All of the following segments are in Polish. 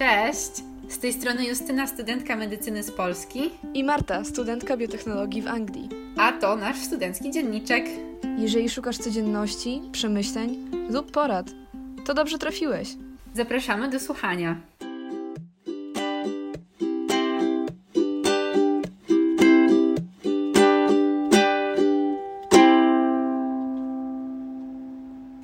Cześć! Z tej strony Justyna, studentka medycyny z Polski. I Marta, studentka biotechnologii w Anglii. A to nasz studencki dzienniczek. Jeżeli szukasz codzienności, przemyśleń lub porad, to dobrze trafiłeś. Zapraszamy do słuchania.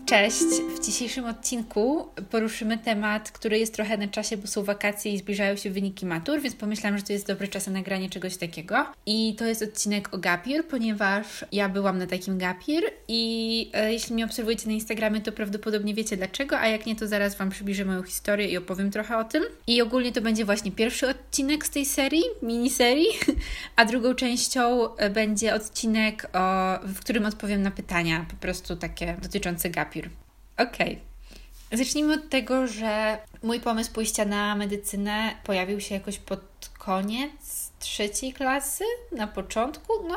Cześć! W dzisiejszym odcinku poruszymy temat, który jest trochę na czasie, bo są wakacje i zbliżają się wyniki matur, więc pomyślałam, że to jest dobry czas na nagranie czegoś takiego. I to jest odcinek o gapir, ponieważ ja byłam na takim gapir i e, jeśli mnie obserwujecie na Instagramie, to prawdopodobnie wiecie dlaczego, a jak nie, to zaraz Wam przybliżę moją historię i opowiem trochę o tym. I ogólnie to będzie właśnie pierwszy odcinek z tej serii, miniserii, a drugą częścią e, będzie odcinek, o, w którym odpowiem na pytania, po prostu takie dotyczące gapir. Okej. Okay. Zacznijmy od tego, że mój pomysł pójścia na medycynę pojawił się jakoś pod koniec trzeciej klasy, na początku, no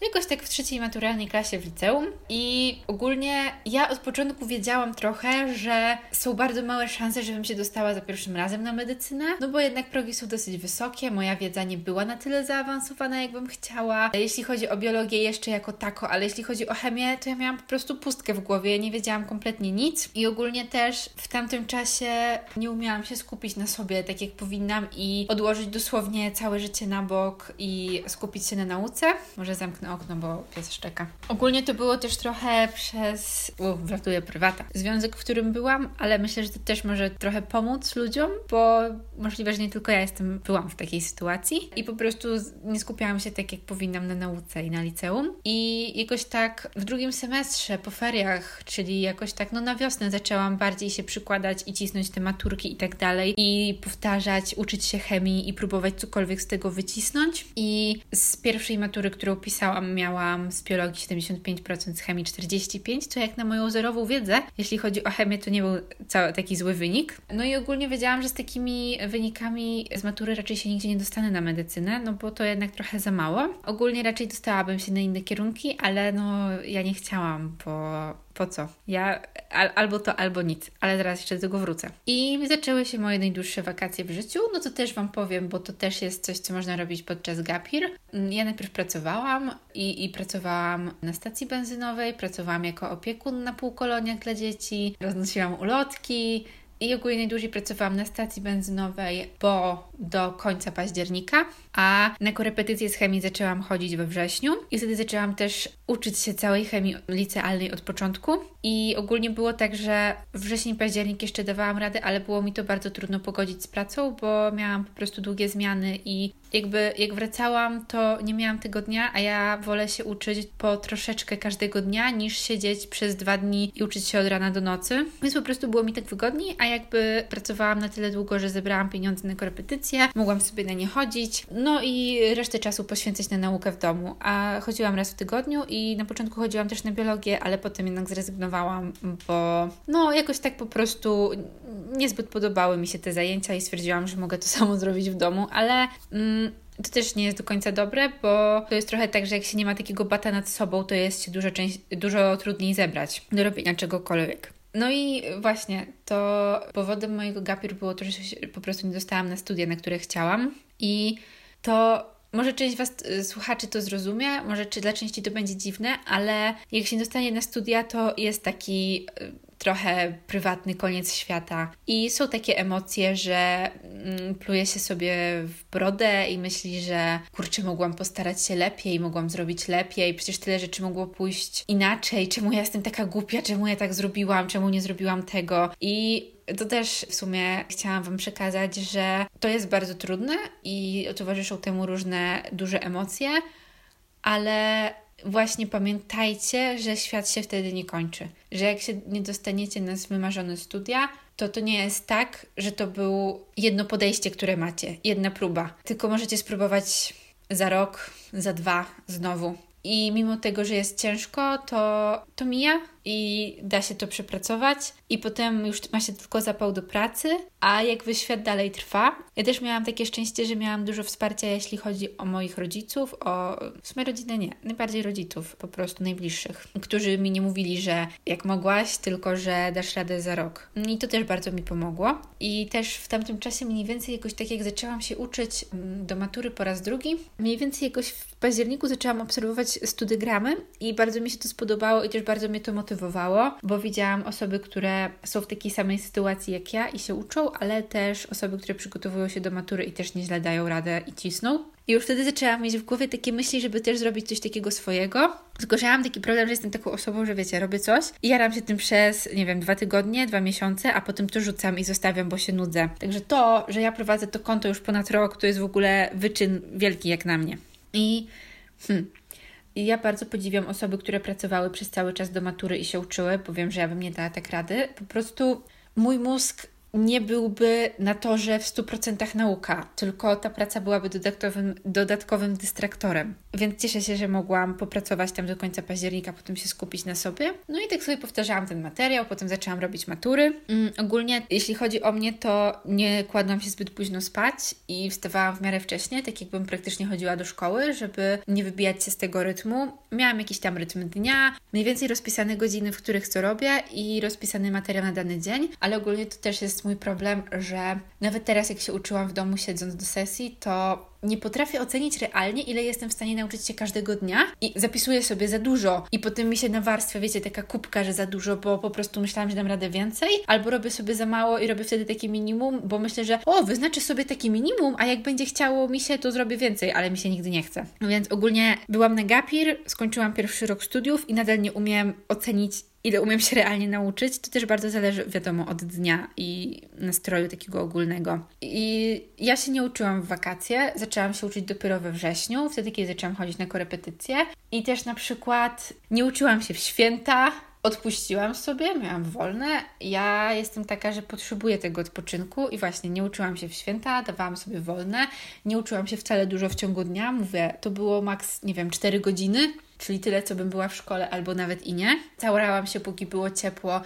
jakoś tak w trzeciej maturalnej klasie w liceum i ogólnie ja od początku wiedziałam trochę, że są bardzo małe szanse, żebym się dostała za pierwszym razem na medycynę, no bo jednak progi są dosyć wysokie, moja wiedza nie była na tyle zaawansowana, jakbym chciała. Jeśli chodzi o biologię jeszcze jako tako, ale jeśli chodzi o chemię, to ja miałam po prostu pustkę w głowie, nie wiedziałam kompletnie nic i ogólnie też w tamtym czasie nie umiałam się skupić na sobie tak jak powinnam i odłożyć dosłownie całe życie na bok i skupić się na nauce. Może zamknę na okno, bo pies szczeka. Ogólnie to było też trochę przez, u, wratuję prywata, związek, w którym byłam, ale myślę, że to też może trochę pomóc ludziom, bo możliwe, że nie tylko ja jestem, byłam w takiej sytuacji i po prostu nie skupiałam się tak, jak powinnam na nauce i na liceum. I jakoś tak w drugim semestrze, po feriach, czyli jakoś tak no na wiosnę zaczęłam bardziej się przykładać i cisnąć te maturki i tak dalej i powtarzać, uczyć się chemii i próbować cokolwiek z tego wycisnąć. I z pierwszej matury, którą pisałam, miałam, z biologii 75%, z chemii 45%, co jak na moją zerową wiedzę, jeśli chodzi o chemię, to nie był cały taki zły wynik. No i ogólnie wiedziałam, że z takimi wynikami z matury raczej się nigdzie nie dostanę na medycynę, no bo to jednak trochę za mało. Ogólnie raczej dostałabym się na inne kierunki, ale no ja nie chciałam, bo po co? Ja al, albo to, albo nic, ale zaraz jeszcze do tego wrócę. I zaczęły się moje najdłuższe wakacje w życiu, no to też Wam powiem, bo to też jest coś, co można robić podczas gapir. Ja najpierw pracowałam i, i pracowałam na stacji benzynowej, pracowałam jako opiekun na półkoloniach dla dzieci, roznosiłam ulotki, i ogólnie najdłużej pracowałam na stacji benzynowej, bo do końca października, a na korepetycje z chemii zaczęłam chodzić we wrześniu i wtedy zaczęłam też uczyć się całej chemii licealnej od początku i ogólnie było tak, że wrzesień, październik jeszcze dawałam radę, ale było mi to bardzo trudno pogodzić z pracą, bo miałam po prostu długie zmiany i jakby jak wracałam, to nie miałam tego dnia, a ja wolę się uczyć po troszeczkę każdego dnia, niż siedzieć przez dwa dni i uczyć się od rana do nocy. Więc po prostu było mi tak wygodniej, a jakby pracowałam na tyle długo, że zebrałam pieniądze na korepetycje, mogłam sobie na nie chodzić, no i resztę czasu poświęcać na naukę w domu. A chodziłam raz w tygodniu i na początku chodziłam też na biologię, ale potem jednak zrezygnowałam, bo no jakoś tak po prostu niezbyt podobały mi się te zajęcia i stwierdziłam, że mogę to samo zrobić w domu, ale mm, to też nie jest do końca dobre, bo to jest trochę tak, że jak się nie ma takiego bata nad sobą, to jest się dużo, dużo trudniej zebrać do robienia czegokolwiek. No i właśnie to powodem mojego gapir było to, że po prostu nie dostałam na studia, na które chciałam. I to może część Was, y, słuchaczy, to zrozumie, może czy dla części to będzie dziwne, ale jak się dostanie na studia, to jest taki y, trochę prywatny koniec świata. I są takie emocje, że mm, pluje się sobie w brodę i myśli, że kurczę, mogłam postarać się lepiej, mogłam zrobić lepiej, przecież tyle rzeczy mogło pójść inaczej, czemu ja jestem taka głupia, czemu ja tak zrobiłam, czemu nie zrobiłam tego. I to też w sumie chciałam Wam przekazać, że to jest bardzo trudne i towarzyszą temu różne duże emocje, ale właśnie pamiętajcie, że świat się wtedy nie kończy. Że jak się nie dostaniecie na wymarzone studia, to to nie jest tak, że to był jedno podejście, które macie, jedna próba. Tylko możecie spróbować za rok, za dwa, znowu. I mimo tego, że jest ciężko, to, to mija i da się to przepracować i potem już ma się tylko zapał do pracy, a jakby świat dalej trwa. Ja też miałam takie szczęście, że miałam dużo wsparcia, jeśli chodzi o moich rodziców, o w sumie rodzinę nie, najbardziej rodziców, po prostu najbliższych, którzy mi nie mówili, że jak mogłaś, tylko że dasz radę za rok. I to też bardzo mi pomogło. I też w tamtym czasie mniej więcej jakoś tak jak zaczęłam się uczyć mm, do matury po raz drugi, mniej więcej jakoś w październiku zaczęłam obserwować studygramy i bardzo mi się to spodobało i też bardzo mnie to motywowało, bo widziałam osoby, które są w takiej samej sytuacji jak ja i się uczą, ale też osoby, które przygotowują się do matury i też nieźle dają radę i cisną. I już wtedy zaczęłam mieć w głowie takie myśli, żeby też zrobić coś takiego swojego. Tylko, taki problem, że jestem taką osobą, że wiecie, robię coś i jaram się tym przez, nie wiem, dwa tygodnie, dwa miesiące, a potem to rzucam i zostawiam, bo się nudzę. Także to, że ja prowadzę to konto już ponad rok, to jest w ogóle wyczyn wielki jak na mnie. I hmm, i ja bardzo podziwiam osoby, które pracowały przez cały czas do matury i się uczyły, bo wiem, że ja bym nie dała tak rady. Po prostu mój mózg nie byłby na torze w 100% nauka, tylko ta praca byłaby dodatkowym, dodatkowym dystraktorem. Więc cieszę się, że mogłam popracować tam do końca października, potem się skupić na sobie. No i tak sobie powtarzałam ten materiał, potem zaczęłam robić matury. Mm, ogólnie, jeśli chodzi o mnie, to nie kładłam się zbyt późno spać i wstawałam w miarę wcześnie, tak jakbym praktycznie chodziła do szkoły, żeby nie wybijać się z tego rytmu. Miałam jakiś tam rytm dnia, mniej więcej rozpisane godziny, w których co robię i rozpisany materiał na dany dzień, ale ogólnie to też jest mój problem, że nawet teraz, jak się uczyłam w domu siedząc do sesji, to nie potrafię ocenić realnie, ile jestem w stanie nauczyć się każdego dnia i zapisuję sobie za dużo i potem mi się nawarstwia, wiecie, taka kubka, że za dużo, bo po prostu myślałam, że dam radę więcej, albo robię sobie za mało i robię wtedy takie minimum, bo myślę, że o, wyznaczę sobie takie minimum, a jak będzie chciało mi się, to zrobię więcej, ale mi się nigdy nie chce. Więc ogólnie byłam na gapir, skończyłam pierwszy rok studiów i nadal nie umiem ocenić ile umiem się realnie nauczyć, to też bardzo zależy, wiadomo, od dnia i nastroju takiego ogólnego. I ja się nie uczyłam w wakacje, zaczęłam się uczyć dopiero we wrześniu, wtedy kiedy zaczęłam chodzić na korepetycje. I też na przykład nie uczyłam się w święta, odpuściłam sobie, miałam wolne. Ja jestem taka, że potrzebuję tego odpoczynku i właśnie nie uczyłam się w święta, dawałam sobie wolne. Nie uczyłam się wcale dużo w ciągu dnia. Mówię, to było maks, nie wiem, 4 godziny czyli tyle, co bym była w szkole, albo nawet i nie. Całorałam się, póki było ciepło,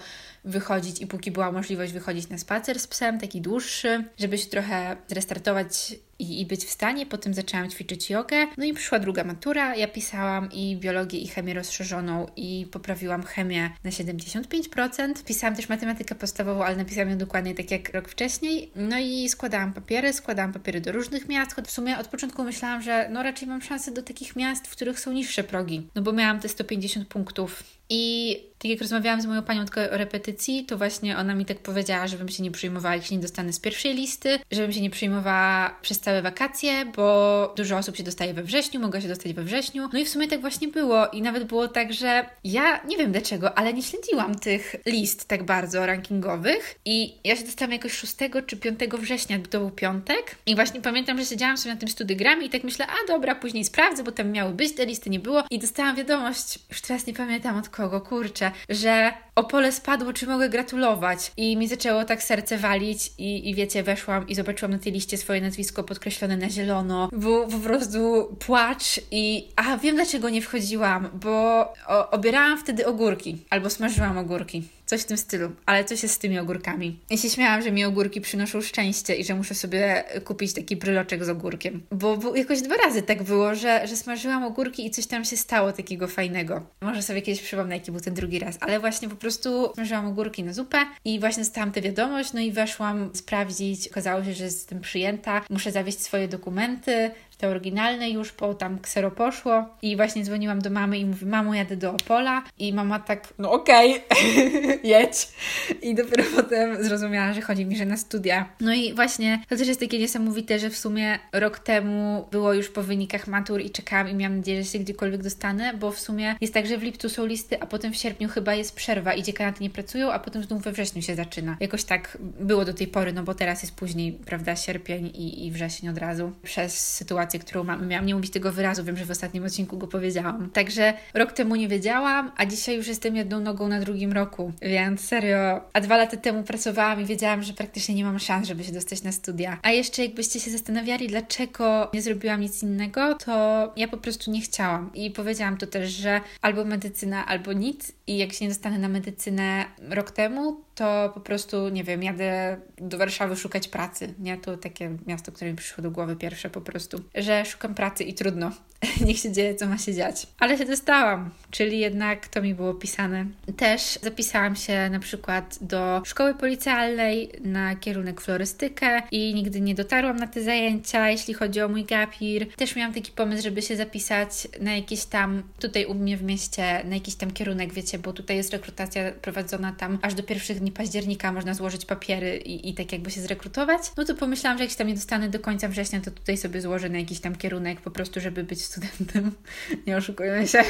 wychodzić i póki była możliwość wychodzić na spacer z psem, taki dłuższy, żeby się trochę zrestartować i, i być w stanie. Potem zaczęłam ćwiczyć jogę. No i przyszła druga matura. Ja pisałam i biologię, i chemię rozszerzoną i poprawiłam chemię na 75%. Pisałam też matematykę podstawową, ale napisałam ją dokładnie tak jak rok wcześniej. No i składałam papiery, składałam papiery do różnych miast. W sumie od początku myślałam, że no raczej mam szansę do takich miast, w których są niższe progi. No bo miałam te 150 punktów i tak jak rozmawiałam z moją panią o repetycji, to właśnie ona mi tak powiedziała, żebym się nie przejmowała, jak się nie dostanę z pierwszej listy, żebym się nie przejmowała przez całe wakacje, bo dużo osób się dostaje we wrześniu, mogę się dostać we wrześniu. No i w sumie tak właśnie było. I nawet było tak, że ja nie wiem dlaczego, ale nie śledziłam tych list tak bardzo rankingowych. I ja się dostałam jakoś 6 czy 5 września, to był piątek. I właśnie pamiętam, że siedziałam sobie na tym studygramie i tak myślę, a dobra, później sprawdzę, bo tam miały być te listy, nie było. I dostałam wiadomość, już teraz nie pamiętam od kogo, kurczę, że Opole spadło, czy mogę gratulować? I mi zaczęło tak serce walić i, i wiecie, weszłam i zobaczyłam na tej liście swoje nazwisko podkreślone na zielono. Był po prostu płacz i... A, wiem dlaczego nie wchodziłam, bo o, obierałam wtedy ogórki albo smażyłam ogórki. Coś w tym stylu, ale coś jest z tymi ogórkami. Ja się śmiałam, że mi ogórki przynoszą szczęście i że muszę sobie kupić taki bryloczek z ogórkiem. Bo, bo jakoś dwa razy tak było, że, że smażyłam ogórki i coś tam się stało takiego fajnego. Może sobie kiedyś przypomnę, jaki był ten drugi raz, ale właśnie po prostu smażyłam ogórki na zupę i właśnie dostałam tę wiadomość, no i weszłam sprawdzić. Okazało się, że jestem przyjęta. Muszę zawieźć swoje dokumenty, te oryginalne już, po tam ksero poszło i właśnie dzwoniłam do mamy i mówi, mamo, jadę do Opola i mama tak, no okej, okay, jedź. I dopiero potem zrozumiała, że chodzi mi, że na studia. No i właśnie to też jest takie niesamowite, że w sumie rok temu było już po wynikach matur i czekałam i miałam nadzieję, że się gdziekolwiek dostanę, bo w sumie jest tak, że w lipcu są listy, a potem w sierpniu chyba jest przerwa i dziekanaty nie pracują, a potem znów we wrześniu się zaczyna. Jakoś tak było do tej pory, no bo teraz jest później, prawda, sierpień i, i wrzesień od razu przez sytuację sytuację, którą mamy. Miałam nie mówić tego wyrazu, wiem, że w ostatnim odcinku go powiedziałam. Także rok temu nie wiedziałam, a dzisiaj już jestem jedną nogą na drugim roku, więc serio. A dwa lata temu pracowałam i wiedziałam, że praktycznie nie mam szans, żeby się dostać na studia. A jeszcze jakbyście się zastanawiali, dlaczego nie zrobiłam nic innego, to ja po prostu nie chciałam. I powiedziałam to też, że albo medycyna, albo nic. I jak się nie dostanę na medycynę rok temu, to po prostu, nie wiem, jadę do Warszawy szukać pracy. Nie, to takie miasto, które mi przyszło do głowy pierwsze po prostu, że szukam pracy i trudno. Niech się dzieje, co ma się dziać. Ale się dostałam, czyli jednak to mi było pisane. Też zapisałam się na przykład do szkoły policjalnej na kierunek florystykę i nigdy nie dotarłam na te zajęcia, jeśli chodzi o mój gapir. Też miałam taki pomysł, żeby się zapisać na jakiś tam, tutaj u mnie w mieście, na jakiś tam kierunek, wiecie, bo tutaj jest rekrutacja prowadzona tam aż do pierwszych dni października można złożyć papiery i, i tak jakby się zrekrutować. No to pomyślałam, że jak się tam nie dostanę do końca września, to tutaj sobie złożę na jakiś tam kierunek po prostu, żeby być studentem. Nie oszukujmy się.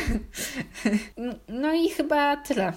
No i chyba tyle.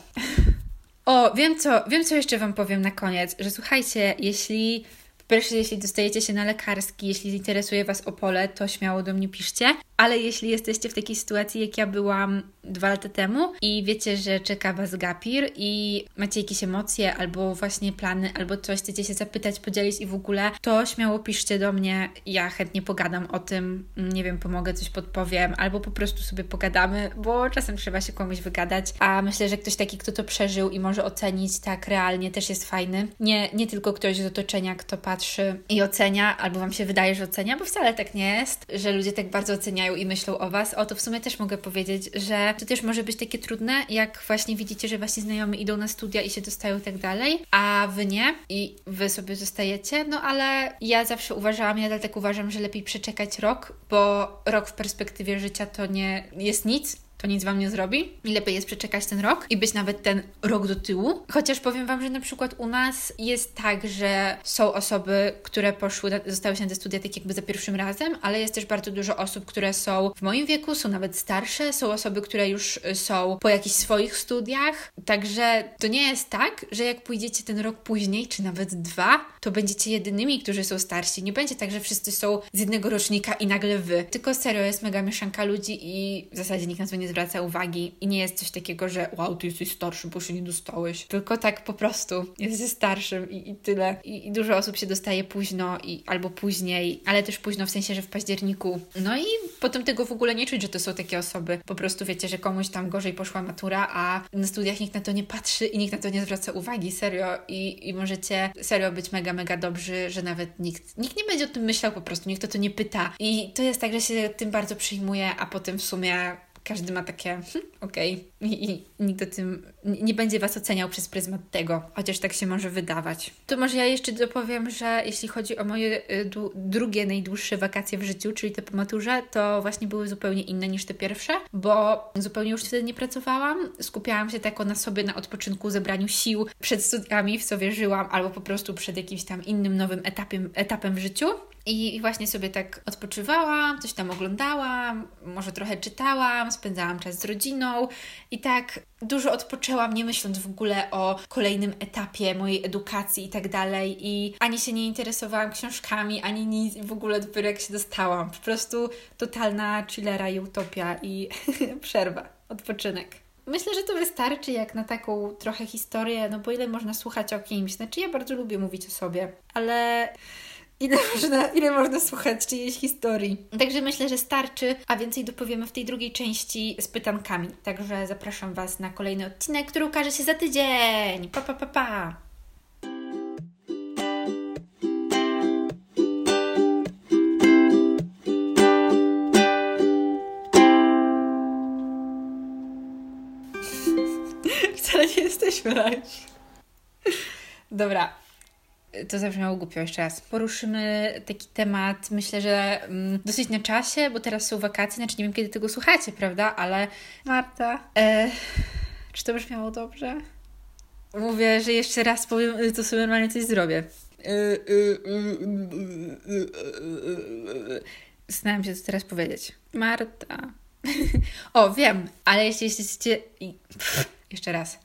O, wiem co, wiem co jeszcze Wam powiem na koniec, że słuchajcie, jeśli pierwsze, jeśli dostajecie się na lekarski, jeśli interesuje Was Opole, to śmiało do mnie piszcie. Ale jeśli jesteście w takiej sytuacji, jak ja byłam dwa lata temu i wiecie, że czeka Was gapir i macie jakieś emocje albo właśnie plany, albo coś chcecie się zapytać, podzielić i w ogóle, to śmiało piszcie do mnie. Ja chętnie pogadam o tym, nie wiem, pomogę, coś podpowiem, albo po prostu sobie pogadamy, bo czasem trzeba się komuś wygadać. A myślę, że ktoś taki, kto to przeżył i może ocenić tak realnie, też jest fajny. Nie, nie tylko ktoś z otoczenia, kto patrzy i ocenia, albo Wam się wydaje, że ocenia, bo wcale tak nie jest, że ludzie tak bardzo oceniają i myślą o Was, o to w sumie też mogę powiedzieć, że to też może być takie trudne, jak właśnie widzicie, że Wasi znajomi idą na studia i się dostają i tak dalej, a Wy nie i Wy sobie zostajecie, no ale ja zawsze uważałam, ja dlatego uważam, że lepiej przeczekać rok, bo rok w perspektywie życia to nie jest nic, to nic Wam nie zrobi i lepiej jest przeczekać ten rok i być nawet ten rok do tyłu. Chociaż powiem Wam, że na przykład u nas jest tak, że są osoby, które poszły, zostały się na te studia tak jakby za pierwszym razem, ale jest też bardzo dużo osób, które są w moim wieku, są nawet starsze, są osoby, które już y, są po jakichś swoich studiach, także to nie jest tak, że jak pójdziecie ten rok później, czy nawet dwa, to będziecie jedynymi, którzy są starsi. Nie będzie tak, że wszyscy są z jednego rocznika i nagle Wy. Tylko serio jest mega mieszanka ludzi i w zasadzie nikt na to nie zwraca uwagi i nie jest coś takiego, że wow, ty jesteś starszy, bo się nie dostałeś. Tylko tak po prostu jesteś starszym i, i tyle. I, I, dużo osób się dostaje późno i albo później, ale też późno w sensie, że w październiku. No i potem tego w ogóle nie czuć, że to są takie osoby. Po prostu wiecie, że komuś tam gorzej poszła matura, a na studiach nikt na to nie patrzy i nikt na to nie zwraca uwagi, serio. I, i możecie serio być mega, mega dobrzy, że nawet nikt, nikt nie będzie o tym myślał po prostu, nikt o to nie pyta. I to jest tak, że się tym bardzo przyjmuje, a potem w sumie każdy ma takie hm, okej okay. I, I, nikt o tym nie będzie Was oceniał przez pryzmat tego, chociaż tak się może wydawać. To może ja jeszcze dopowiem, że jeśli chodzi o moje y, drugie najdłuższe wakacje w życiu, czyli te po maturze, to właśnie były zupełnie inne niż te pierwsze, bo zupełnie już wtedy nie pracowałam, skupiałam się tylko na sobie, na odpoczynku, zebraniu sił przed studiami, w co wierzyłam, albo po prostu przed jakimś tam innym nowym etapem, etapem w życiu. I właśnie sobie tak odpoczywałam, coś tam oglądałam, może trochę czytałam, spędzałam czas z rodziną i tak dużo odpoczęłam, nie myśląc w ogóle o kolejnym etapie mojej edukacji i tak dalej. I ani się nie interesowałam książkami, ani nic, w ogóle dopiero jak się dostałam. Po prostu totalna chillera i utopia i przerwa, odpoczynek. Myślę, że to wystarczy jak na taką trochę historię, no bo ile można słuchać o kimś. Znaczy ja bardzo lubię mówić o sobie, ale ile można, ile można słuchać czyjejś historii. Także myślę, że starczy, a więcej dopowiemy w tej drugiej części z pytankami. Także zapraszam Was na kolejny odcinek, który ukaże się za tydzień. Pa, pa, pa, pa. Wcale nie jesteśmy. Dobra, to zabrzmiało głupio jeszcze raz. Poruszymy taki temat, myślę, że mm, dosyć na czasie, bo teraz są wakacje, znaczy nie wiem, kiedy tego słuchacie, prawda? Ale Marta, e, czy to brzmiało dobrze? Mówię, że jeszcze raz powiem, to sobie normalnie coś zrobię. Zastanawiam się, co teraz powiedzieć. Marta. o, wiem, ale jeśli jesteście... Jeszcze raz.